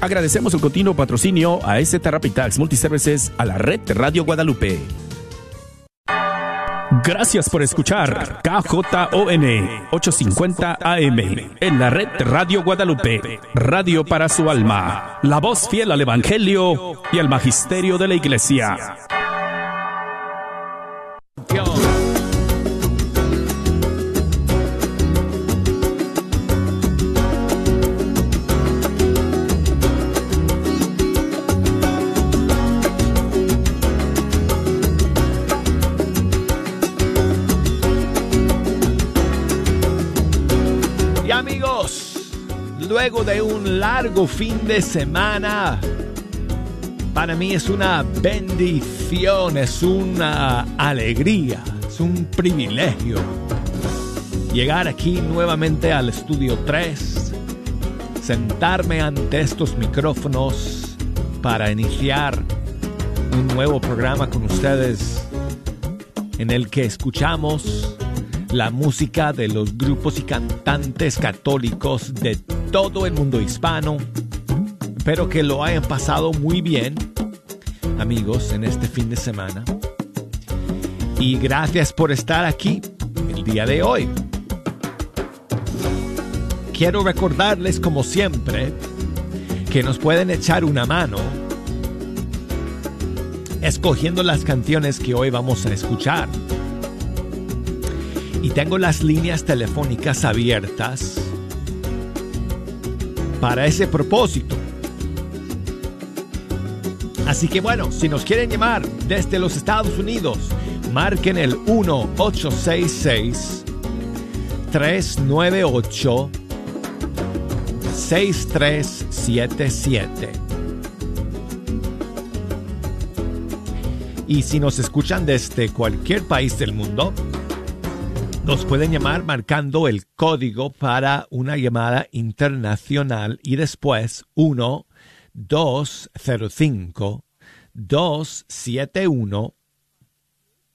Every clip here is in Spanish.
Agradecemos el continuo patrocinio a S Rapitax Multiservices a la red de Radio Guadalupe. Gracias por escuchar KJON 850 AM en la red Radio Guadalupe, radio para su alma, la voz fiel al Evangelio y al Magisterio de la Iglesia. Fin de semana, para mí es una bendición, es una alegría, es un privilegio llegar aquí nuevamente al estudio 3, sentarme ante estos micrófonos para iniciar un nuevo programa con ustedes en el que escuchamos la música de los grupos y cantantes católicos de todo el mundo hispano. Espero que lo hayan pasado muy bien, amigos, en este fin de semana. Y gracias por estar aquí el día de hoy. Quiero recordarles, como siempre, que nos pueden echar una mano escogiendo las canciones que hoy vamos a escuchar. Y tengo las líneas telefónicas abiertas para ese propósito. Así que bueno, si nos quieren llamar desde los Estados Unidos, marquen el 1866 398 6377. Y si nos escuchan desde cualquier país del mundo, nos pueden llamar marcando el código para una llamada internacional y después 1 205 271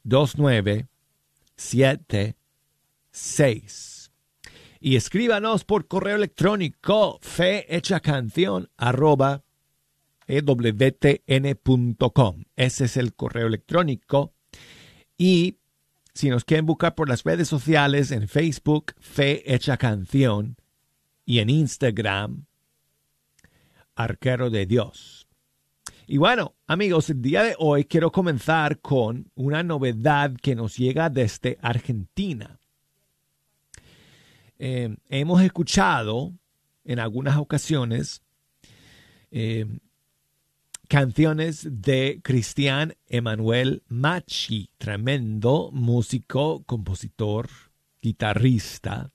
2976 y escríbanos por correo electrónico canción arroba ewtn.com. Ese es el correo electrónico. Y si nos quieren buscar por las redes sociales, en Facebook, Fe Hecha Canción, y en Instagram, Arquero de Dios. Y bueno, amigos, el día de hoy quiero comenzar con una novedad que nos llega desde Argentina. Eh, hemos escuchado en algunas ocasiones eh, canciones de Cristian Emanuel Machi, tremendo músico, compositor, guitarrista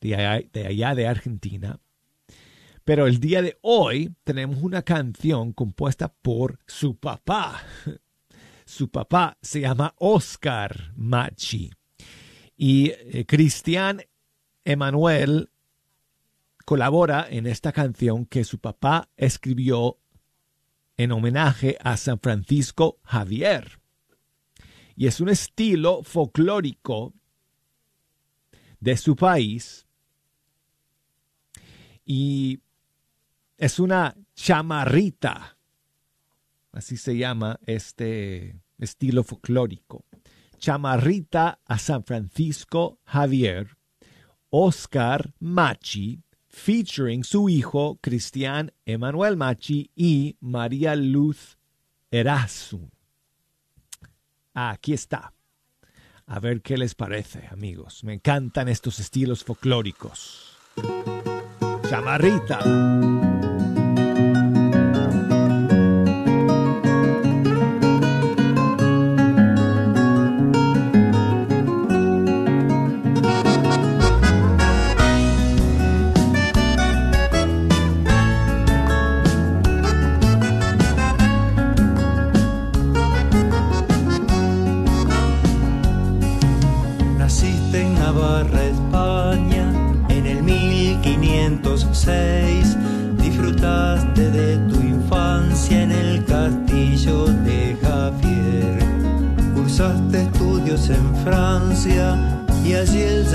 de allá, de Argentina. Pero el día de hoy tenemos una canción compuesta por su papá. Su papá se llama Oscar Machi. Y eh, Cristian Emanuel colabora en esta canción que su papá escribió en homenaje a San Francisco Javier. Y es un estilo folclórico de su país y es una chamarrita, así se llama este estilo folclórico. Chamarrita a San Francisco Javier, Oscar Machi, featuring su hijo Cristian Emanuel Machi y María Luz Erasu. Aquí está. A ver qué les parece, amigos. Me encantan estos estilos folclóricos. Chamarrita.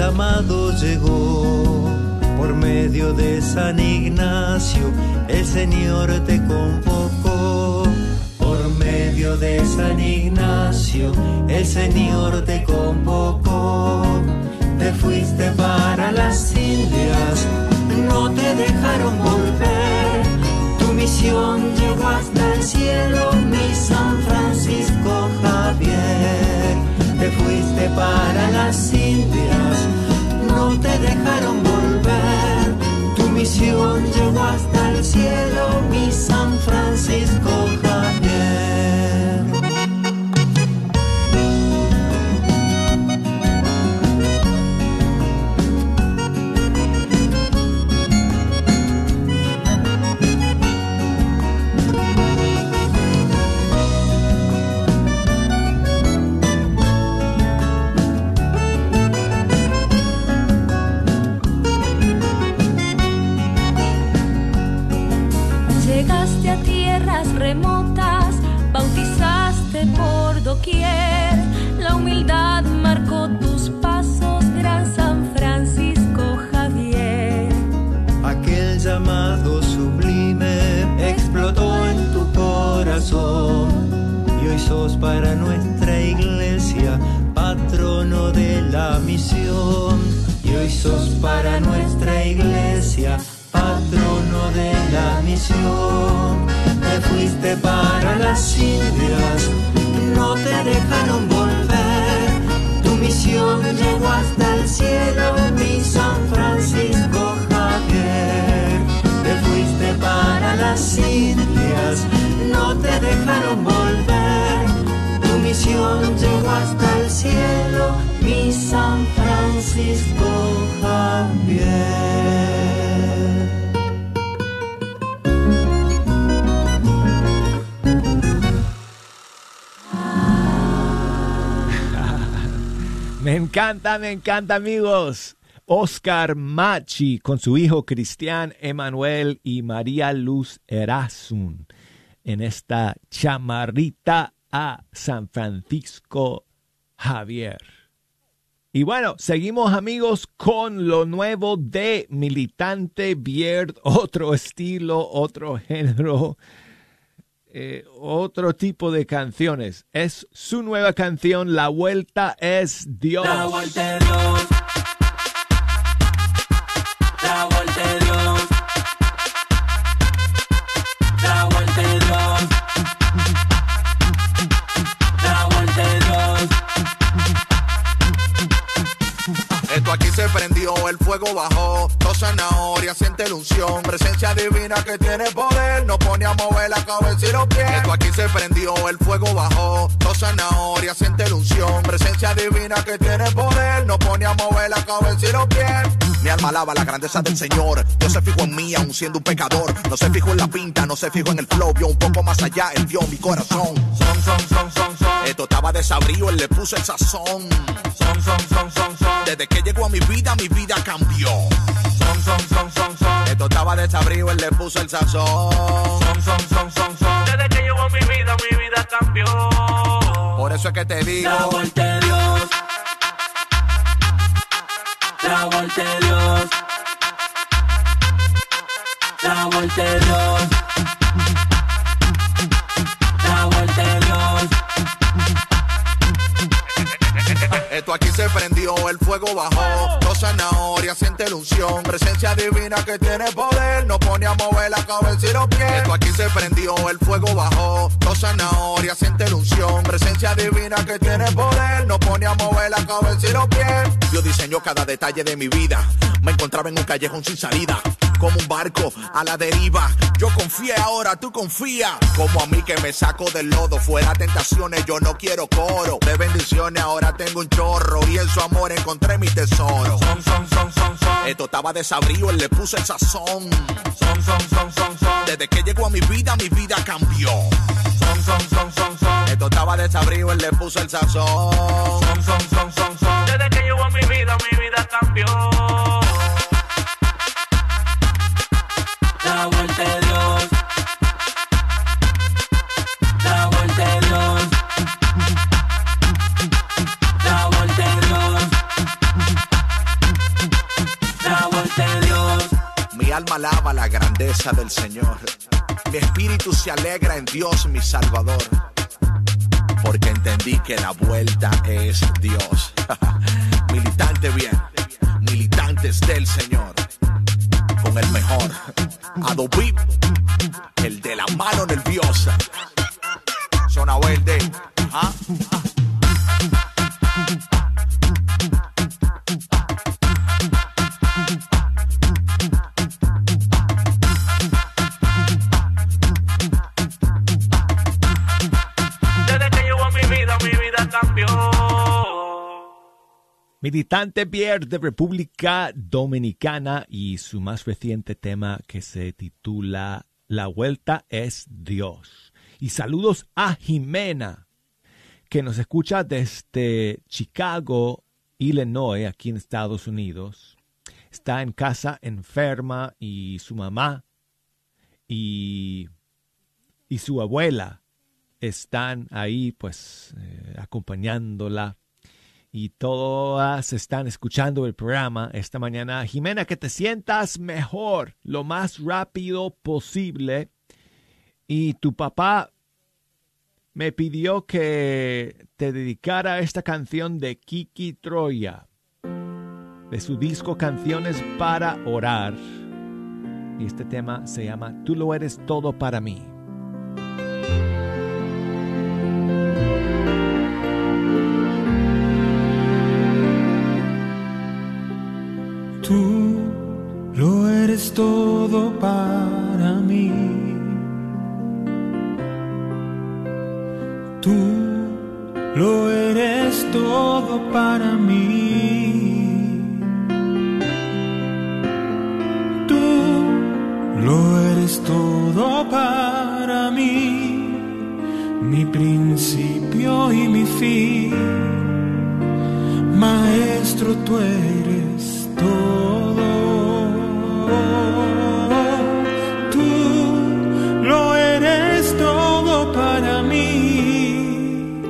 Llamado llegó. Por medio de San Ignacio, el Señor te convocó. Por medio de San Ignacio, el Señor te convocó. Te fuiste para las Indias, no te dejaron volver. Tu misión llegó hasta el cielo, mi San Francisco Javier. Te fuiste para las Indias, te dejaron volver. Tu misión llegó hasta el cielo, mi San Francisco encanta, me encanta, amigos. Oscar Machi con su hijo Cristian Emanuel y María Luz Erasun en esta chamarrita a San Francisco Javier. Y bueno, seguimos amigos con lo nuevo de Militante Beard, otro estilo, otro género, eh, otro tipo de canciones. Es su nueva canción, La Vuelta es Dios. La vuelta es Dios. El fuego bajó, dos zanahorias siente la unción, presencia divina que tiene poder, nos pone a mover la cabeza y los pies. Esto aquí se prendió, el fuego bajó, dos zanahorias siente la unción, presencia divina que tiene poder, nos pone a mover la cabeza y los pies. Mi alma alaba la grandeza del Señor, Dios se fijó en mí aún siendo un pecador, no se fijó en la pinta, no se fijó en el flow, vio un poco más allá, él vio mi corazón. Son, son, son, son, son. Esto estaba desabrido, él le puso el sazón. Son, son, son, son, son. Desde que llegó a mi vida, mi vida cambió. Son, son, son, son, son. Esto estaba desabrido, él le puso el sazón. Son, son, son, son, son. Desde que llegó a mi vida, mi vida cambió. Por eso es que te digo. La Dios. La Dios. La Dios. Aquí se prendió, el fuego bajó. Dos zanahorias siente la unción. Presencia divina que tiene poder. Nos pone a mover la cabeza y los pies. Esto aquí se prendió, el fuego bajó. Dos zanahorias siente la unción. Presencia divina que tiene poder. Nos pone a mover la cabeza y los pies. Dios diseñó cada detalle de mi vida. Me encontraba en un callejón sin salida. Como un barco a la deriva. Yo confié ahora, tú confía. Como a mí que me saco del lodo. Fuera tentaciones, yo no quiero coro. De bendiciones ahora tengo un chorro. Y en su amor encontré mi tesoro. Son, son, son. Esto estaba desabrido, él le puso el sazón. Desde que llegó a mi vida, mi vida cambió. Esto estaba desabrido, él le puso el sazón. Desde que llegó a mi vida, mi vida cambió. Grandeza del Señor. Mi espíritu se alegra en Dios mi Salvador, porque entendí que la vuelta es Dios. Militante bien, militantes del Señor, con el mejor. Adobe, el de la mano nerviosa. Zona verde, ¿ah? Militante Pierre de República Dominicana y su más reciente tema que se titula La Vuelta es Dios. Y saludos a Jimena, que nos escucha desde Chicago, Illinois, aquí en Estados Unidos. Está en casa enferma y su mamá y, y su abuela están ahí pues eh, acompañándola y todas están escuchando el programa esta mañana. Jimena, que te sientas mejor lo más rápido posible. Y tu papá me pidió que te dedicara esta canción de Kiki Troya, de su disco Canciones para Orar. Y este tema se llama Tú lo eres todo para mí. Tú lo eres todo para mí. Tú lo eres todo para mí. Tú lo eres todo para mí. Mi principio y mi fin. Maestro, tú eres todo. Tú lo eres todo para mí.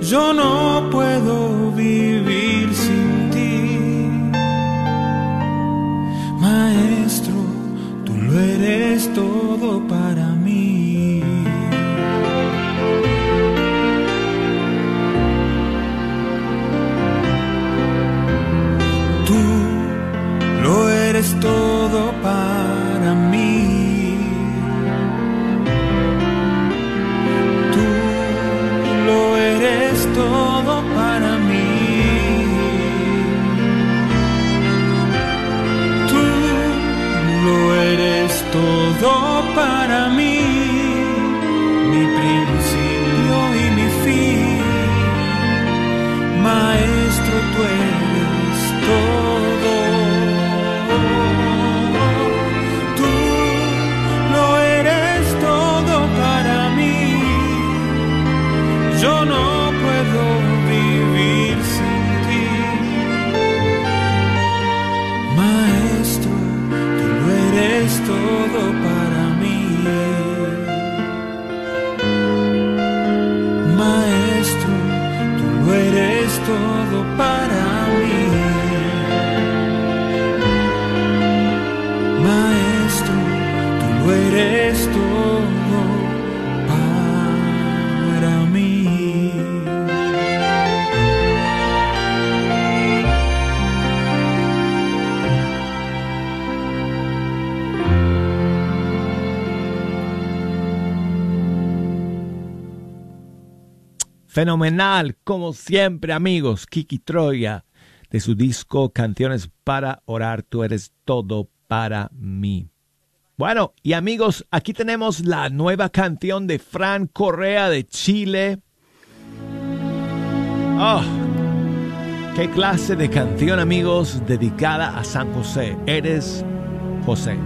Yo no puedo vivir eres Fenomenal, como siempre amigos, Kiki Troya, de su disco Canciones para Orar, tú eres todo para mí. Bueno, y amigos, aquí tenemos la nueva canción de Fran Correa de Chile. Oh, qué clase de canción amigos dedicada a San José. Eres José.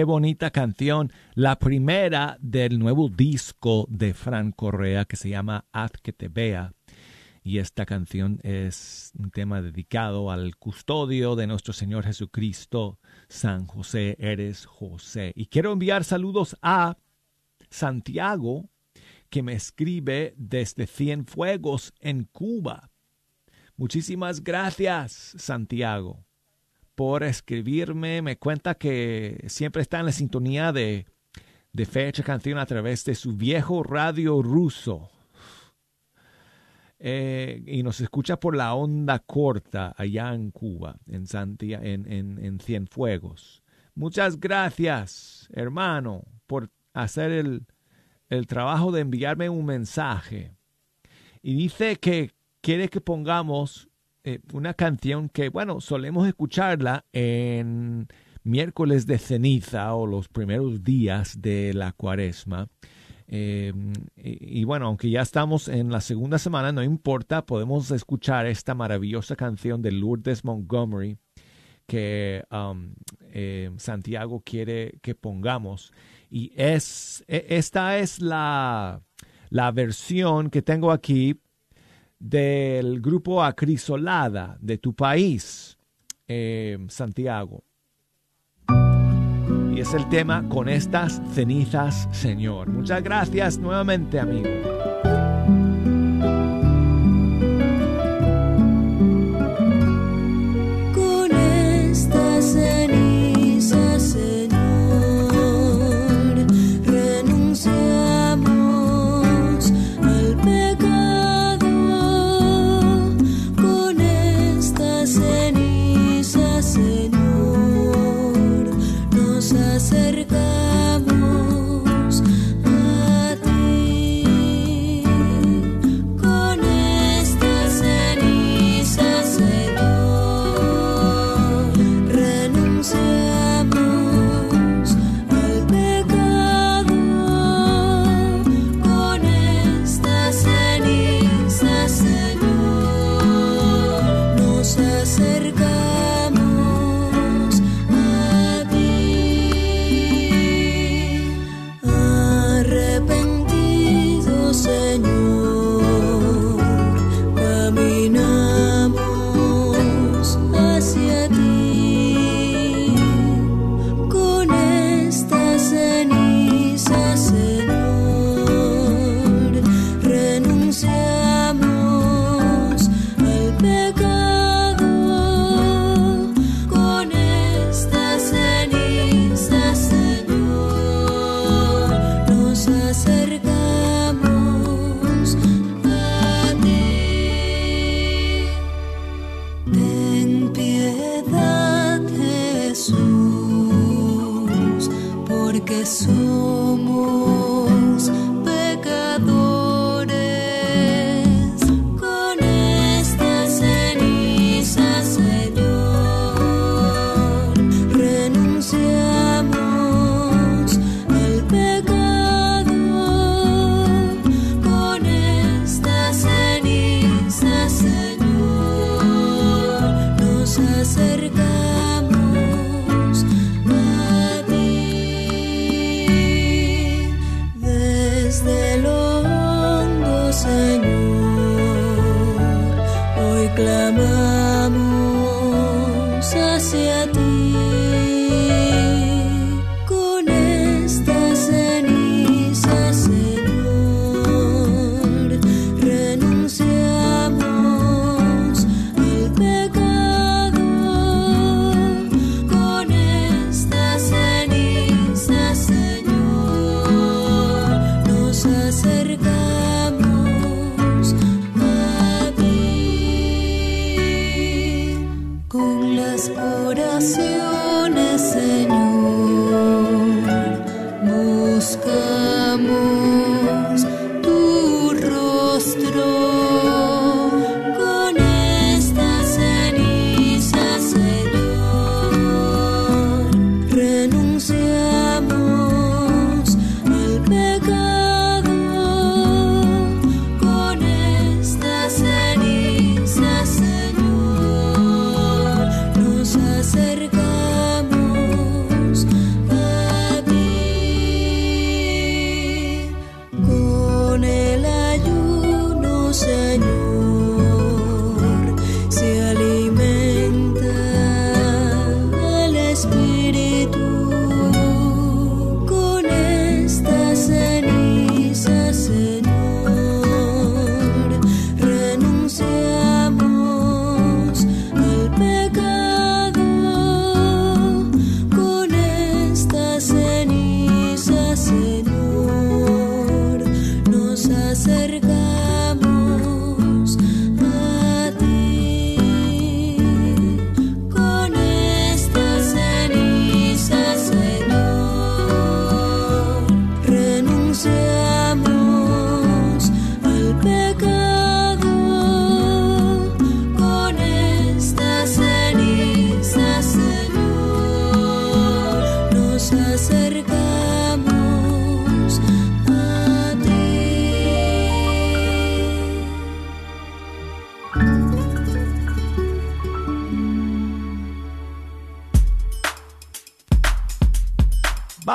Qué bonita canción. La primera del nuevo disco de Fran Correa que se llama Haz que te vea. Y esta canción es un tema dedicado al custodio de nuestro Señor Jesucristo, San José, eres José. Y quiero enviar saludos a Santiago, que me escribe desde Cienfuegos, en Cuba. Muchísimas gracias, Santiago por escribirme. Me cuenta que siempre está en la sintonía de, de Fecha Canción a través de su viejo radio ruso. Eh, y nos escucha por la onda corta allá en Cuba, en, Santia, en, en, en Cienfuegos. Muchas gracias, hermano, por hacer el, el trabajo de enviarme un mensaje. Y dice que quiere que pongamos eh, una canción que, bueno, solemos escucharla en miércoles de ceniza o los primeros días de la cuaresma. Eh, y, bueno, aunque ya estamos en la segunda semana, no importa, podemos escuchar esta maravillosa canción de Lourdes Montgomery que um, eh, Santiago quiere que pongamos. Y es, e, esta es la, la versión que tengo aquí del grupo Acrisolada de tu país, eh, Santiago. Y es el tema con estas cenizas, Señor. Muchas gracias nuevamente, amigo.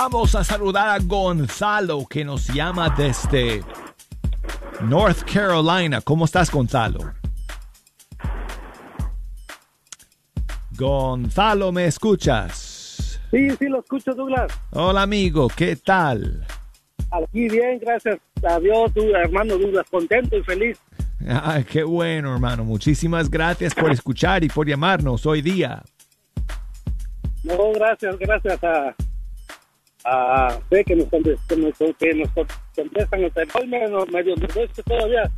Vamos a saludar a Gonzalo que nos llama desde North Carolina. ¿Cómo estás, Gonzalo? Gonzalo, ¿me escuchas? Sí, sí, lo escucho, Douglas. Hola, amigo, ¿qué tal? Aquí bien, gracias a Dios, hermano Douglas, contento y feliz. Ay, qué bueno, hermano. Muchísimas gracias por escuchar y por llamarnos hoy día. No, gracias, gracias a, a sé que nos, que nos, que nos contestan. Hoy medio, medio que todavía,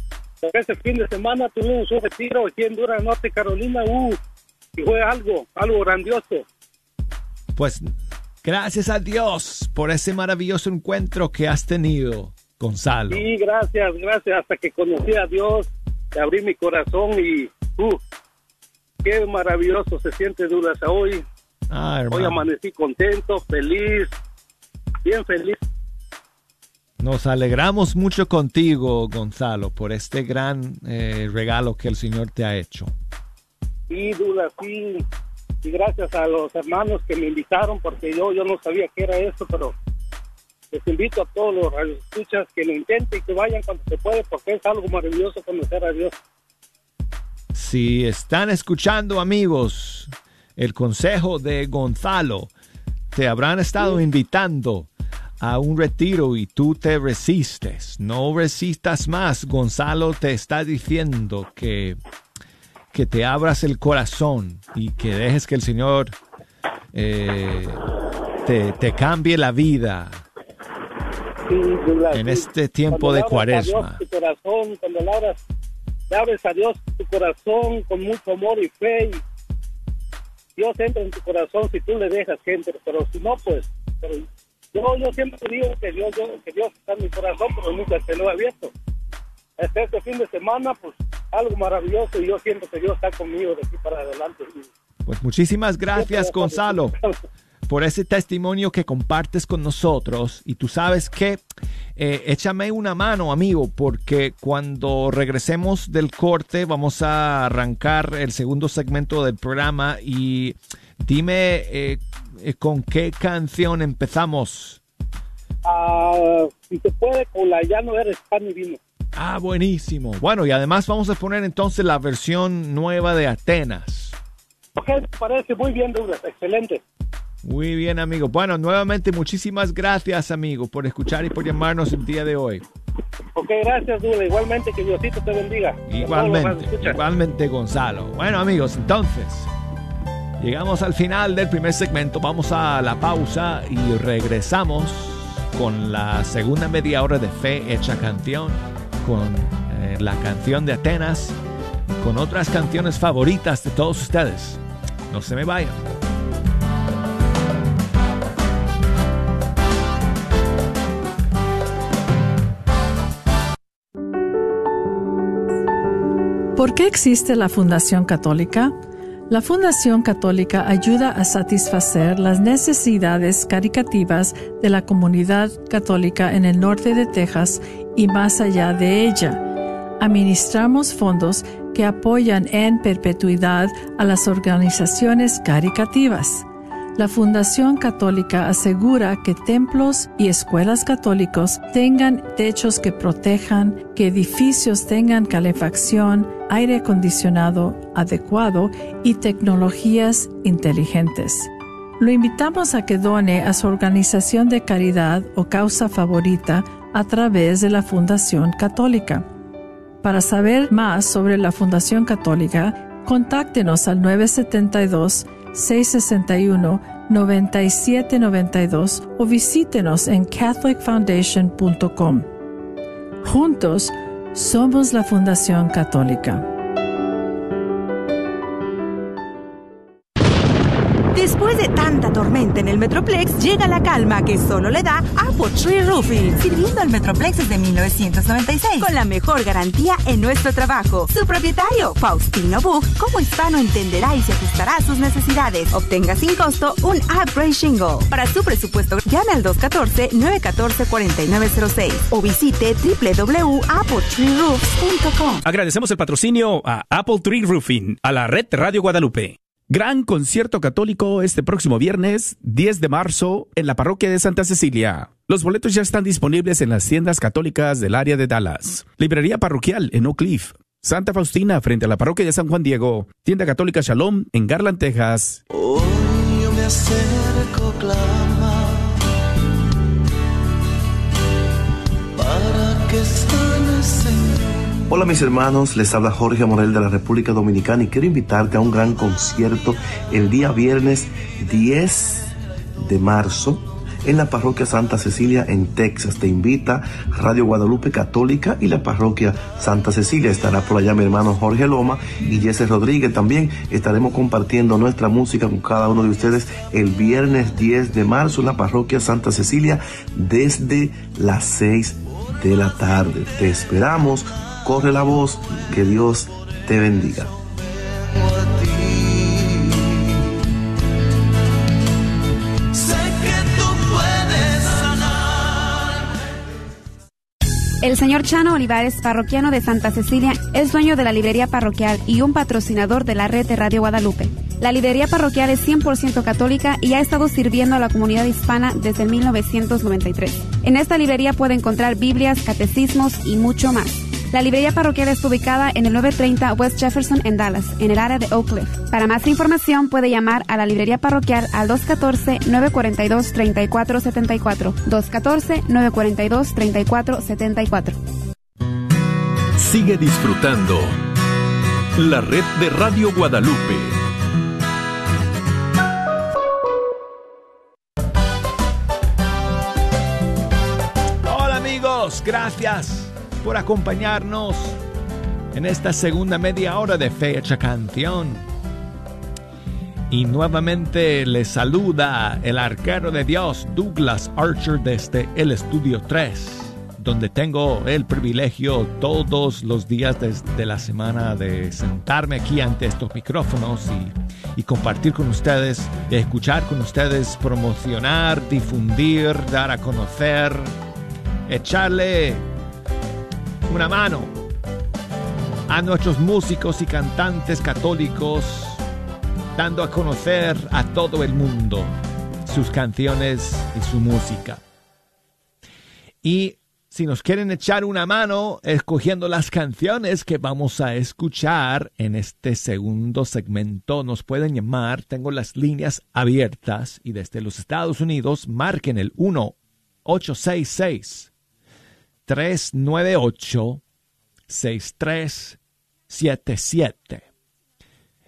ese fin de semana tuvimos un retiro aquí en Dura, Norte Carolina, uh, y fue algo, algo grandioso. Pues gracias a Dios por ese maravilloso encuentro que has tenido, Gonzalo. Sí, gracias, gracias. Hasta que conocí a Dios, abrí mi corazón y, uh, qué maravilloso se siente Duras hoy. Ah, hoy amanecí contento, feliz, bien feliz. Nos alegramos mucho contigo, Gonzalo, por este gran eh, regalo que el Señor te ha hecho. Sí, Dula, sí. Y gracias a los hermanos que me invitaron, porque yo, yo no sabía qué era esto, pero les invito a todos los que lo intenten y que vayan cuando se puede, porque es algo maravilloso conocer a Dios. Si están escuchando, amigos, el consejo de Gonzalo, te habrán estado invitando a un retiro y tú te resistes. No resistas más. Gonzalo te está diciendo que que te abras el corazón y que dejes que el Señor eh, te, cambie la vida en este tiempo de cuaresma. tu corazón, cuando le abras, abres a Dios tu corazón con mucho amor y fe, Dios entra en tu corazón si tú le dejas gente, pero si no, pues, yo, yo siempre digo que Dios, que Dios está en mi corazón, pero nunca se lo he abierto. Este, este fin de semana, pues, algo maravilloso y yo siento que Dios está conmigo de aquí para adelante. Pues muchísimas gracias, Gonzalo, por ese testimonio que compartes con nosotros. Y tú sabes que eh, échame una mano, amigo, porque cuando regresemos del corte vamos a arrancar el segundo segmento del programa y dime eh, con qué canción empezamos. Ah, si se puede, con la Ya no eres pan y vino. Ah, buenísimo. Bueno, y además vamos a poner entonces la versión nueva de Atenas. Ok, parece muy bien, Douglas. Excelente. Muy bien, amigo. Bueno, nuevamente muchísimas gracias, amigo, por escuchar y por llamarnos el día de hoy. Ok, gracias, Douglas. Igualmente, que Diosito te bendiga. Igualmente, igualmente, Gonzalo. Bueno, amigos, entonces, llegamos al final del primer segmento. Vamos a la pausa y regresamos con la segunda media hora de Fe Hecha Canción con eh, la canción de Atenas con otras canciones favoritas de todos ustedes. No se me vayan. ¿Por qué existe la Fundación Católica? La Fundación Católica ayuda a satisfacer las necesidades caricativas de la comunidad católica en el norte de Texas y más allá de ella. Administramos fondos que apoyan en perpetuidad a las organizaciones caricativas. La Fundación Católica asegura que templos y escuelas católicos tengan techos que protejan, que edificios tengan calefacción, aire acondicionado adecuado y tecnologías inteligentes. Lo invitamos a que done a su organización de caridad o causa favorita a través de la Fundación Católica. Para saber más sobre la Fundación Católica, contáctenos al 972-661-9792 o visítenos en catholicfoundation.com. Juntos, somos la Fundación Católica. En el Metroplex llega la calma que solo le da Apple Tree Roofing, sirviendo al Metroplex desde 1996 con la mejor garantía en nuestro trabajo. Su propietario, Faustino Buch, como hispano entenderá y se ajustará a sus necesidades. Obtenga sin costo un upgrade shingle. Para su presupuesto, llame al 214-914-4906 o visite www.appletreeroofs.com. Agradecemos el patrocinio a Apple Tree Roofing, a la red Radio Guadalupe. Gran concierto católico este próximo viernes 10 de marzo en la parroquia de Santa Cecilia. Los boletos ya están disponibles en las tiendas católicas del área de Dallas. Librería parroquial en Oak Cliff. Santa Faustina frente a la parroquia de San Juan Diego. Tienda católica Shalom en Garland, Texas. Hoy yo me acerco, Hola mis hermanos, les habla Jorge Morel de la República Dominicana y quiero invitarte a un gran concierto el día viernes 10 de marzo en la parroquia Santa Cecilia en Texas. Te invita Radio Guadalupe Católica y la parroquia Santa Cecilia. Estará por allá mi hermano Jorge Loma y Jesse Rodríguez. También estaremos compartiendo nuestra música con cada uno de ustedes el viernes 10 de marzo en la parroquia Santa Cecilia desde las 6 de la tarde. Te esperamos corre la voz, que Dios te bendiga. El señor Chano Olivares, parroquiano de Santa Cecilia, es dueño de la librería parroquial y un patrocinador de la red de Radio Guadalupe. La librería parroquial es 100% católica y ha estado sirviendo a la comunidad hispana desde 1993. En esta librería puede encontrar Biblias, catecismos y mucho más. La librería parroquial está ubicada en el 930 West Jefferson en Dallas, en el área de Oak Cliff. Para más información puede llamar a la librería parroquial al 214-942-3474. 214-942-3474. Sigue disfrutando la red de Radio Guadalupe. Hola amigos, gracias por acompañarnos en esta segunda media hora de Fecha Canción. Y nuevamente les saluda el arquero de Dios, Douglas Archer, desde el Estudio 3, donde tengo el privilegio todos los días de la semana de sentarme aquí ante estos micrófonos y compartir con ustedes, escuchar con ustedes, promocionar, difundir, dar a conocer, echarle una mano a nuestros músicos y cantantes católicos, dando a conocer a todo el mundo sus canciones y su música. Y si nos quieren echar una mano escogiendo las canciones que vamos a escuchar en este segundo segmento, nos pueden llamar. Tengo las líneas abiertas y desde los Estados Unidos marquen el 1 866 398 6377.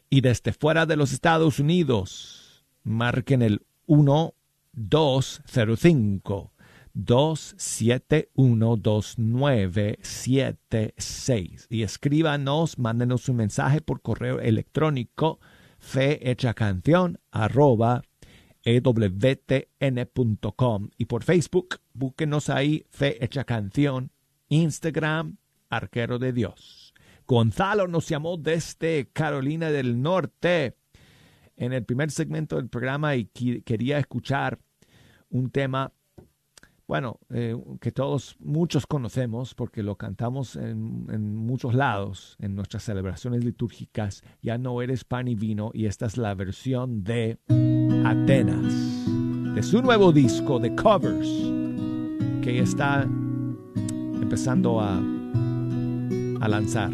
Y desde fuera de los Estados Unidos, marquen el 1205 271 2976 y escríbanos, mándenos un mensaje por correo electrónico fehechacanción arroba ewtn.com y por Facebook, búsquenos ahí Fe Hecha Canción, Instagram, Arquero de Dios. Gonzalo nos llamó desde Carolina del Norte en el primer segmento del programa y quería escuchar un tema, bueno, eh, que todos, muchos conocemos porque lo cantamos en, muchos lados en nuestras celebraciones litúrgicas. Ya no eres pan y vino y esta es la versión de Atenas, de su nuevo disco de covers, que está empezando a, a lanzar.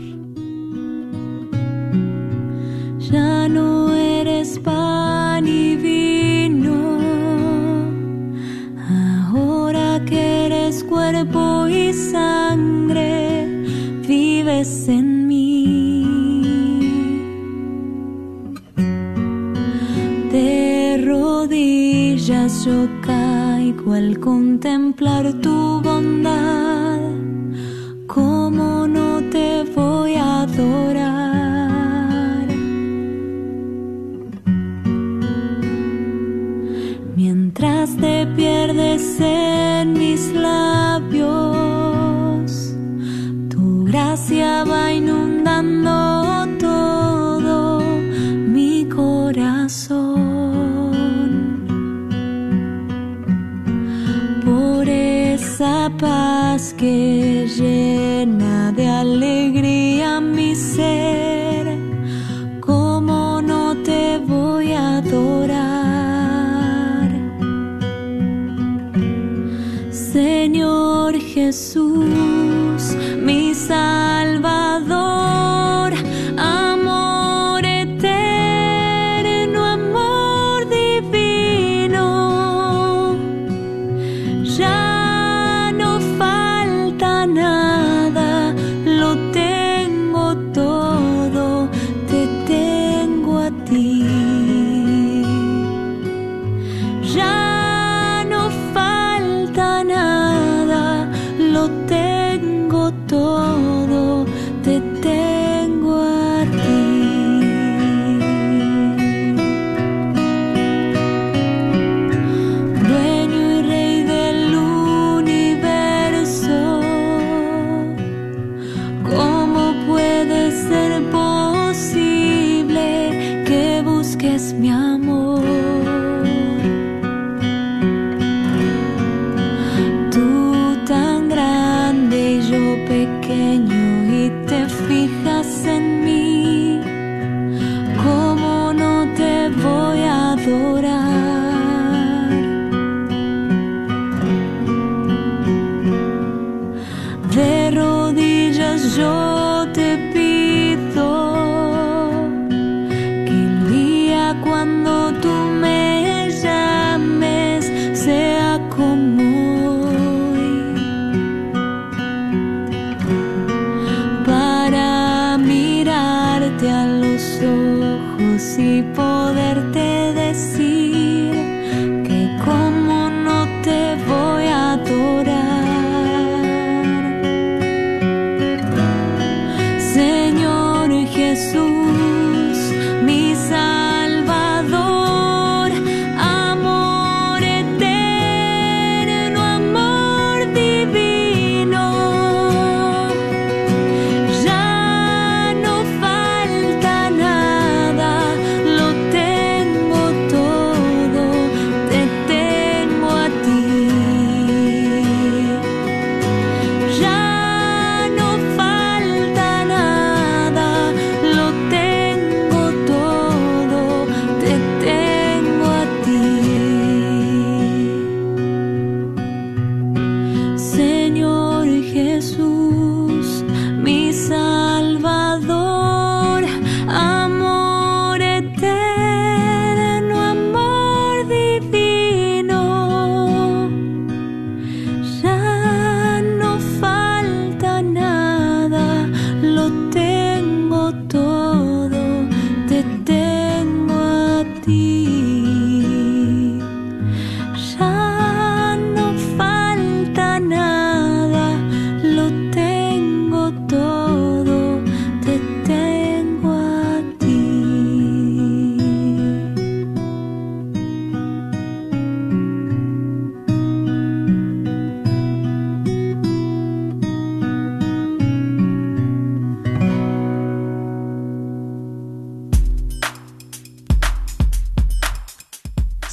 Ya no eres pan y vino, cuerpo y sangre, vives en mí. De rodillas yo caigo al contemplar tu bondad, como no te voy a adorar. mientras te pierdes va inundando todo mi corazón. Por esa paz que llena de alegría mi ser, ¿cómo no te voy a adorar? Señor Jesús, mi Salvador,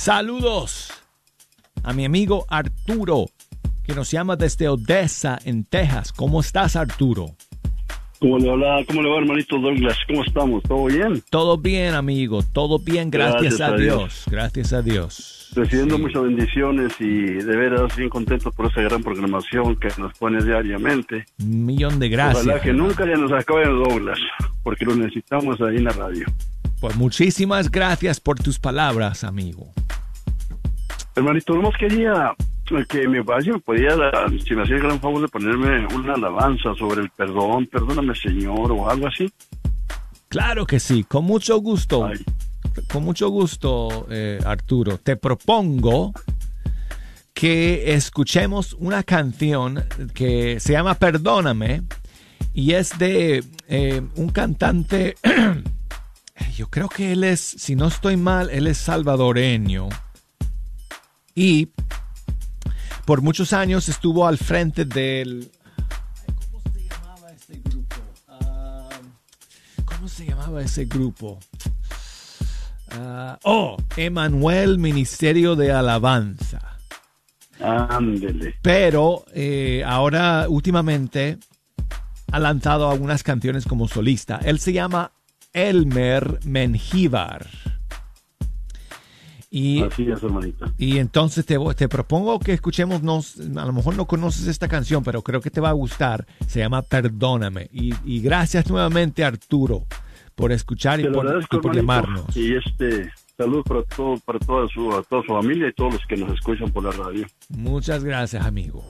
Saludos a mi amigo Arturo, que nos llama desde Odessa, en Texas. ¿Cómo estás, Arturo? ¿Cómo le, habla, ¿Cómo le va, hermanito Douglas? ¿Cómo estamos? ¿Todo bien? Todo bien, amigo. Todo bien, gracias, Gracias a, Dios. Dios. Gracias a Dios. Recibiendo muchas bendiciones y de veras bien contentos por esa gran programación que nos pone diariamente. Un millón de gracias. Ojalá que nunca ya nos acabe el Douglas, porque lo necesitamos ahí en la radio. Pues muchísimas gracias por tus palabras, amigo. Hermanito, nomás quería que me vaya, me podía, si me hacía el gran favor de ponerme una alabanza sobre el perdón, perdóname Señor, o algo así. Claro que sí, con mucho gusto. Con mucho gusto, eh, Arturo. Te propongo que escuchemos una canción que se llama Perdóname y es de eh, un cantante, yo creo que él es, si no estoy mal, él es salvadoreño. Y por muchos años estuvo al frente del... ¿Cómo se llamaba ese grupo? Ah, ¿Cómo se llamaba ese grupo? Ah, oh, Emanuel Ministerio de Alabanza. Ándele. Pero eh, ahora, últimamente, ha lanzado algunas canciones como solista. Él se llama Elmer Mengíbar. Y, Así es, hermanita. y entonces te, te propongo que escuchemos, no- a lo mejor no conoces esta canción, pero creo que te va a gustar. Se llama Perdóname. Y, y gracias nuevamente, Arturo, por escuchar y por, y por llamarnos. Y este, salud para, todo, para toda, su, toda su familia y todos los que nos escuchan por la radio. Muchas gracias, amigo.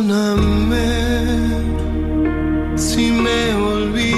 Perdóname si me olvidé.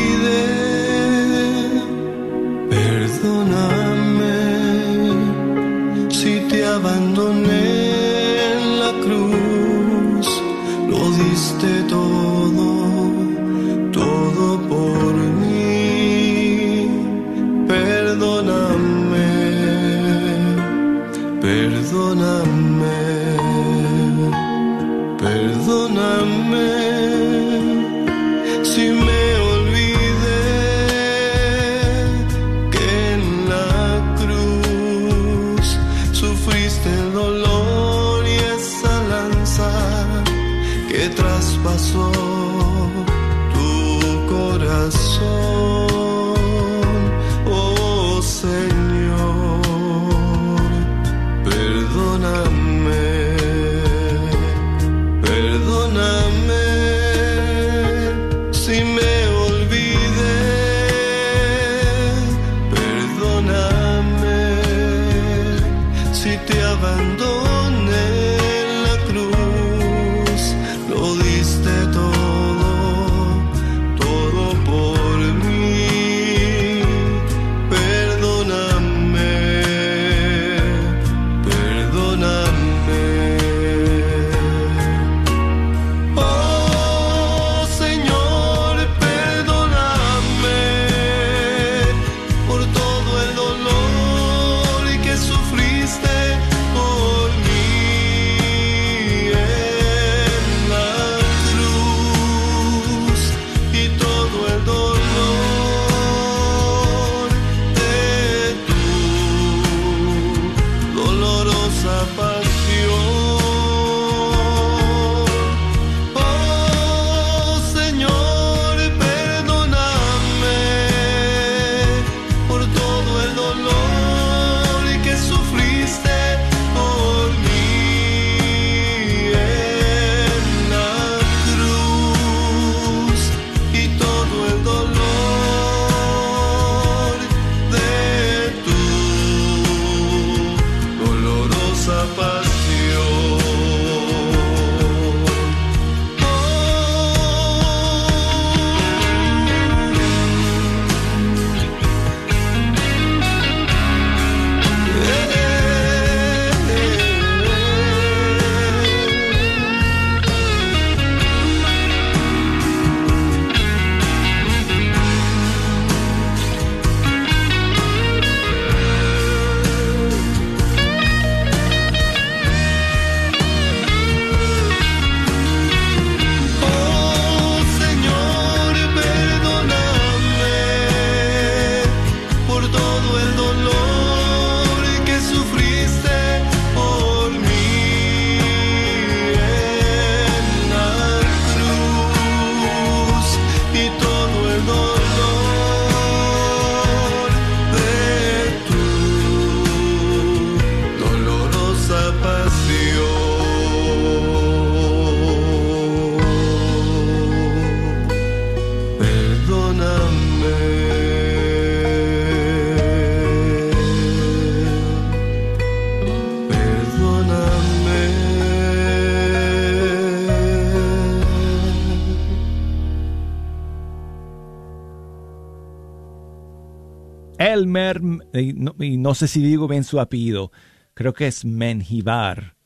Elmer, y no, sé si digo bien su apellido, creo que es Menjivar,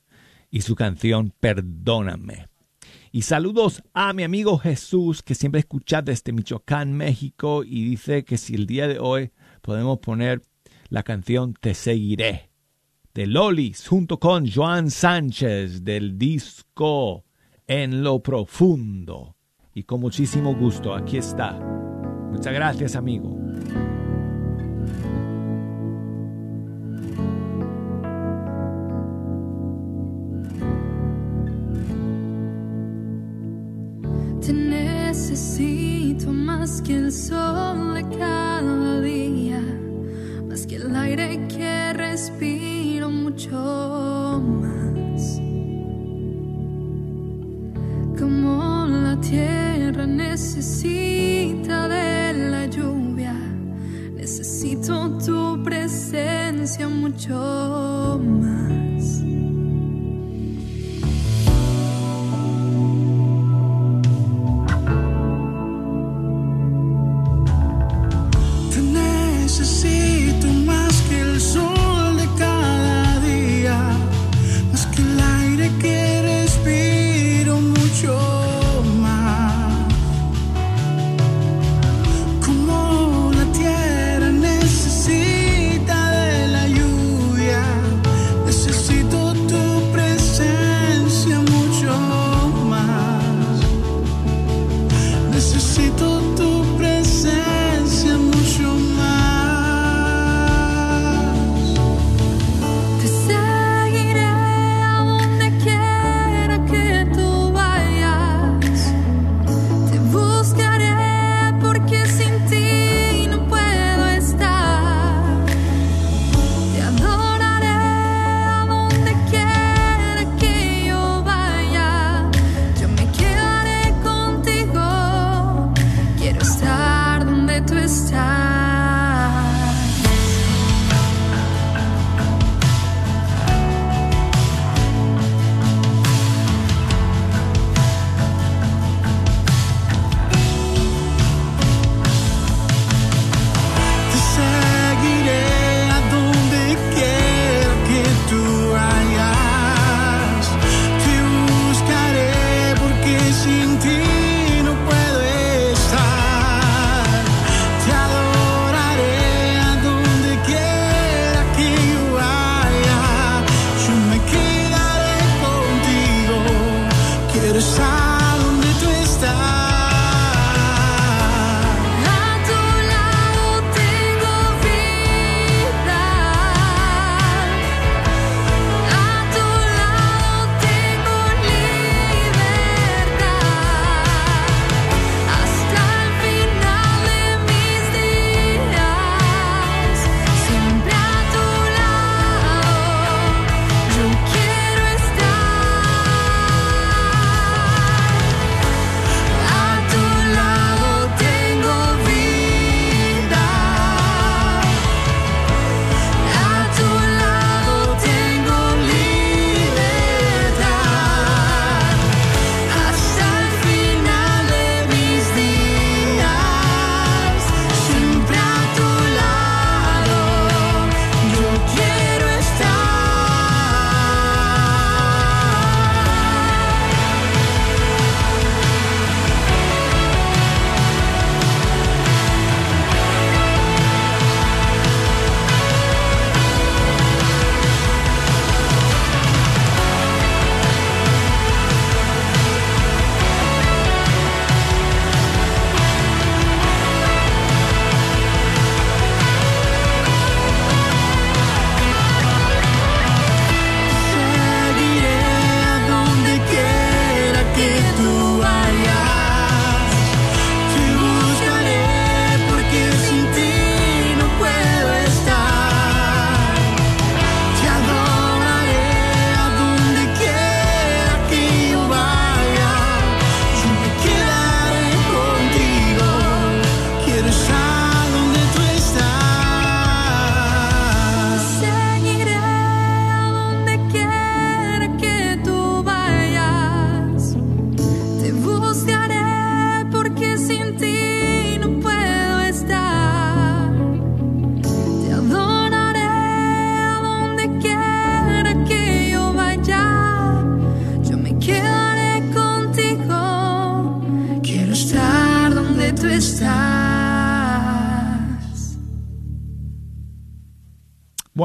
y su canción Perdóname. Y saludos a mi amigo Jesús, que siempre escucha desde Michoacán, México, y dice que si el día de hoy podemos poner la canción Te Seguiré, de Lolis, junto con Joan Sánchez, del disco En lo Profundo. Y con muchísimo gusto, aquí está. Muchas gracias, amigo. Necesito más que el sol de cada día, más que el aire que respiro mucho más. Como la tierra necesita de la lluvia, necesito tu presencia mucho más.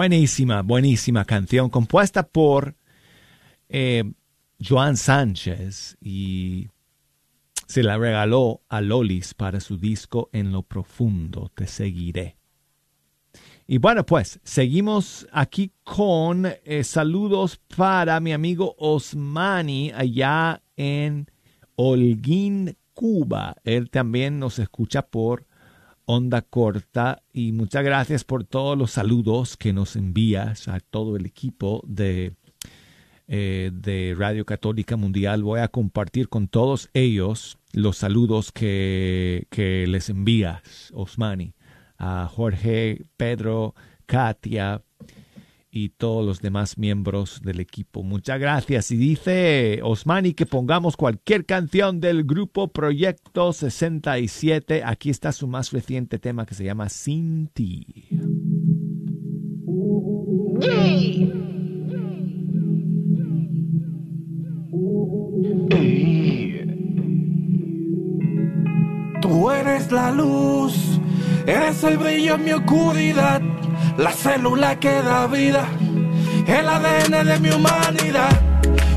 Buenísima, buenísima canción compuesta por eh, Joan Sánchez y se la regaló a Lolis para su disco En lo profundo, te seguiré. Y bueno, pues seguimos aquí con eh, saludos para mi amigo Osmani allá en Holguín, Cuba. Él también nos escucha por onda corta y muchas gracias por todos los saludos que nos envías a todo el equipo de, eh, de Radio Católica Mundial. Voy a compartir con todos ellos los saludos que, que les envías, Osmani, a Jorge, Pedro, Katia, y todos los demás miembros del equipo. Muchas gracias. Y dice Osmani que pongamos cualquier canción del grupo Proyecto 67. Aquí está su más reciente tema que se llama Sin ti. Tú eres la luz, eres el brillo en mi oscuridad la célula que da vida, el ADN de mi humanidad.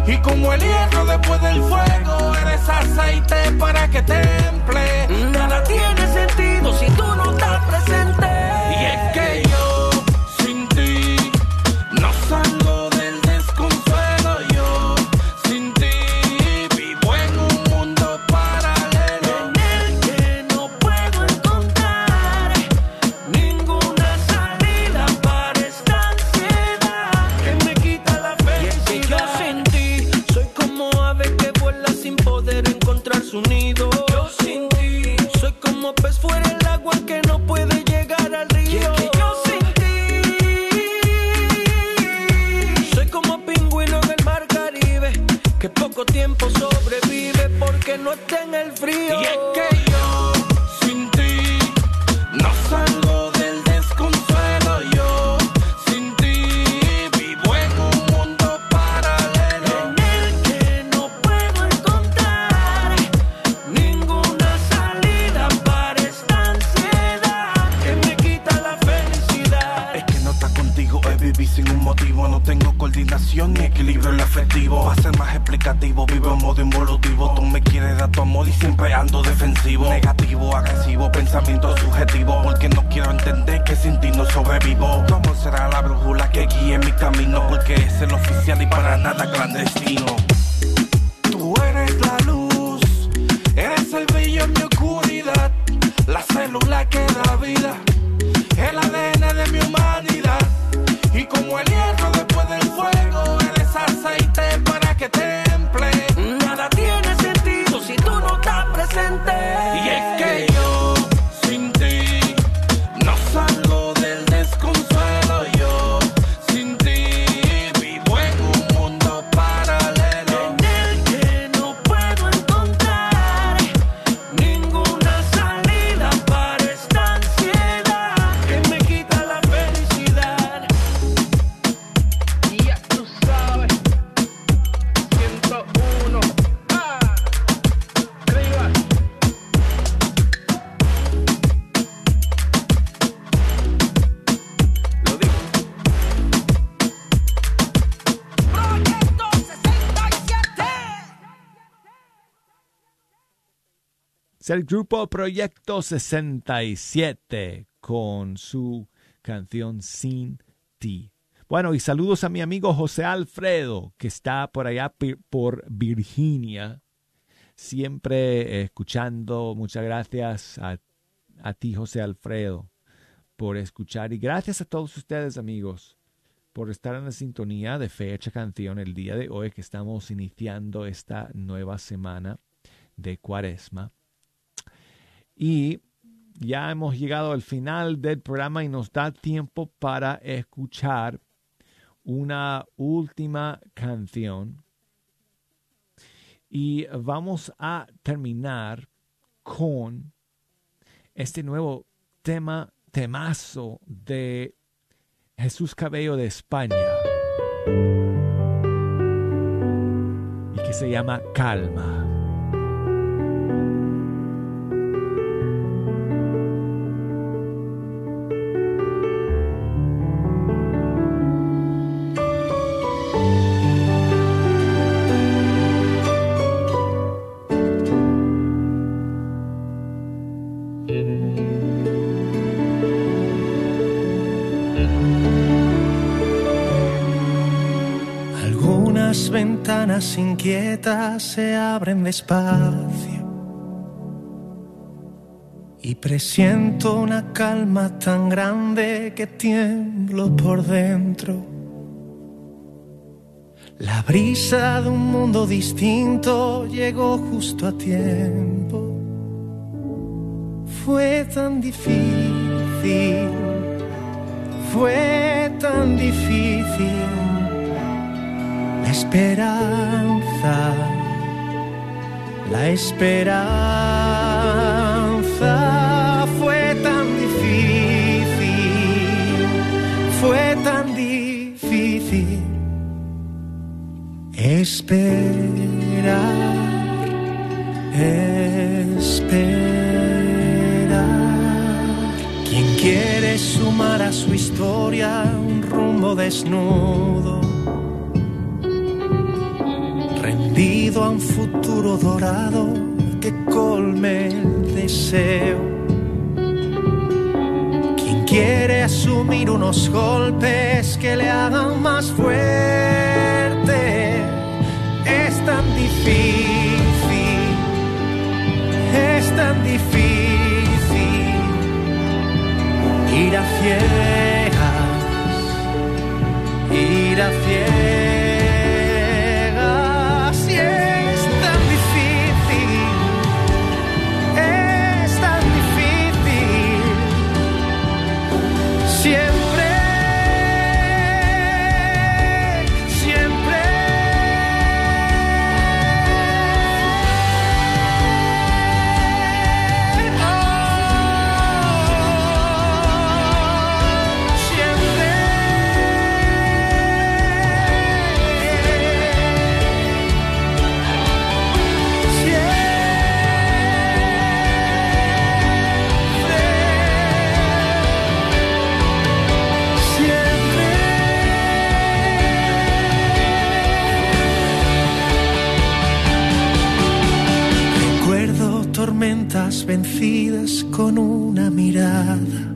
Y como el hierro después del fuego, eres aceite para que temple. Nada tiene sentido si tú no estás presente. Es el grupo Proyecto 67 con su canción Sin ti. Bueno, y saludos a mi amigo José Alfredo, que está por allá por Virginia, siempre escuchando. Muchas gracias a, a ti, José Alfredo, por escuchar. Y gracias a todos ustedes, amigos, por estar en la sintonía de Fecha Canción el día de hoy, que estamos iniciando esta nueva semana de Cuaresma. Y ya hemos llegado al final del programa y nos da tiempo para escuchar una última canción. Y vamos a terminar con este nuevo tema, temazo de Jesús Cabello de España. Y que se llama Calma. Ventanas inquietas se abren despacio y presiento una calma tan grande que tiemblo por dentro. La brisa de un mundo distinto llegó justo a tiempo. Fue tan difícil, fue tan difícil esperanza, la esperanza fue tan difícil, fue tan difícil esperar, esperar. Quien quiere sumar a su historia un rumbo desnudo rendido a un futuro dorado que colme el deseo. Quien quiere asumir unos golpes que le hagan más fuerte, es tan difícil, es tan difícil ir a ciegas, ir a ciegas. Vencidas con una mirada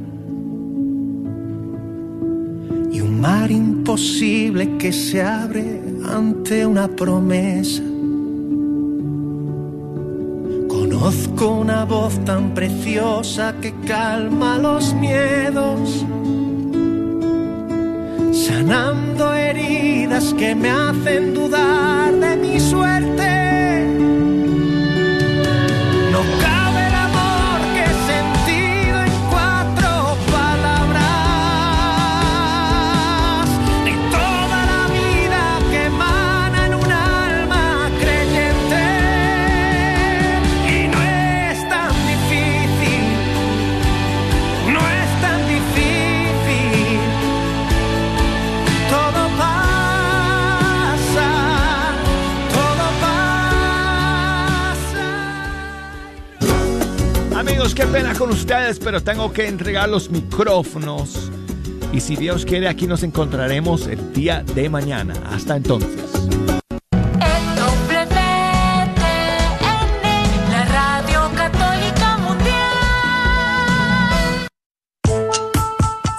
y un mar imposible que se abre ante una promesa. Conozco una voz tan preciosa que calma los miedos, sanando heridas que me hacen dudar de mi suerte. Pena con ustedes, pero tengo que entregar los micrófonos. Y si Dios quiere, aquí nos encontraremos el día de mañana. Hasta entonces. La Radio Católica Mundial.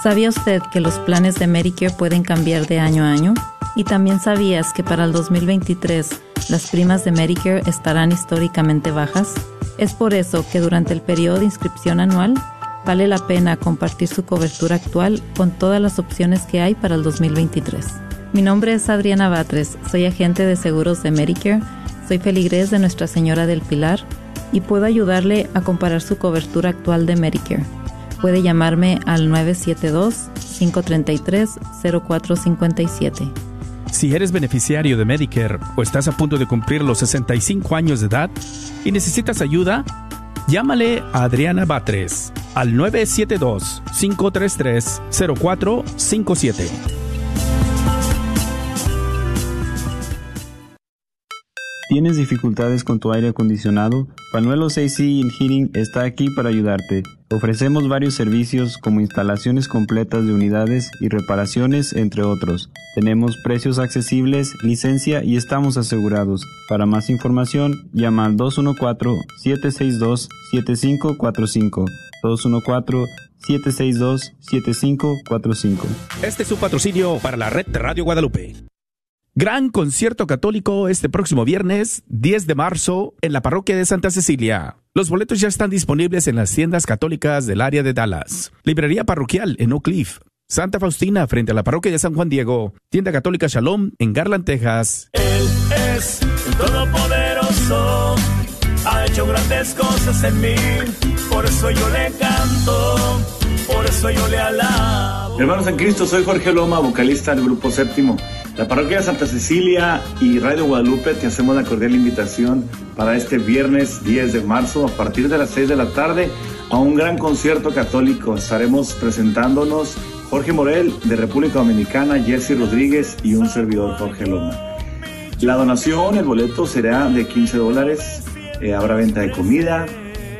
¿Sabía usted que los planes de Medicare pueden cambiar de año a año? ¿Y también sabías que para el 2023 las primas de Medicare estarán históricamente bajas? Es por eso que durante el periodo de inscripción anual vale la pena compartir su cobertura actual con todas las opciones que hay para el 2023. Mi nombre es Adriana Batres, soy agente de seguros de Medicare, soy feligrés de Nuestra Señora del Pilar y puedo ayudarle a comparar su cobertura actual de Medicare. Puede llamarme al 972-533-0457. Si eres beneficiario de Medicare o estás a punto de cumplir los 65 años de edad y necesitas ayuda, llámale a Adriana Batres al 972-533-0457. ¿Tienes dificultades con tu aire acondicionado? Panuelos AC Heating está aquí para ayudarte. Ofrecemos varios servicios como instalaciones completas de unidades y reparaciones, entre otros. Tenemos precios accesibles, licencia y estamos asegurados. Para más información, llama al 214-762-7545. 214-762-7545. Este es su patrocinio para la red Radio Guadalupe. Gran concierto católico este próximo viernes 10 de marzo en la parroquia de Santa Cecilia. Los boletos ya están disponibles en las tiendas católicas del área de Dallas. Librería parroquial en Oak Cliff. Santa Faustina frente a la parroquia de San Juan Diego. Tienda católica Shalom en Garland, Texas. Él es el Todopoderoso. Ha hecho grandes cosas en mí. Por eso yo le canto. Por eso yo le alabo. Hermanos en Cristo, soy Jorge Loma, vocalista del Grupo Séptimo. La parroquia de Santa Cecilia y Radio Guadalupe te hacemos la cordial invitación para este viernes 10 de marzo a partir de las 6 de la tarde a un gran concierto católico. Estaremos presentándonos Jorge Morel de República Dominicana, Jesse Rodríguez y un servidor Jorge Loma. La donación, el boleto será de 15 dólares. Eh, habrá venta de comida,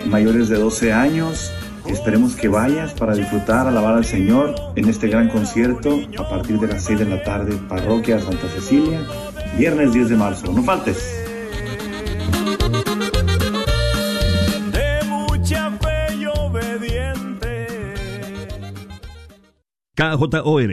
mayores de 12 años. Esperemos que vayas para disfrutar, alabar al Señor en este gran concierto a partir de las 6 de la tarde, Parroquia Santa Cecilia, viernes 10 de marzo. No faltes. De mucha fe y obediente. KJOR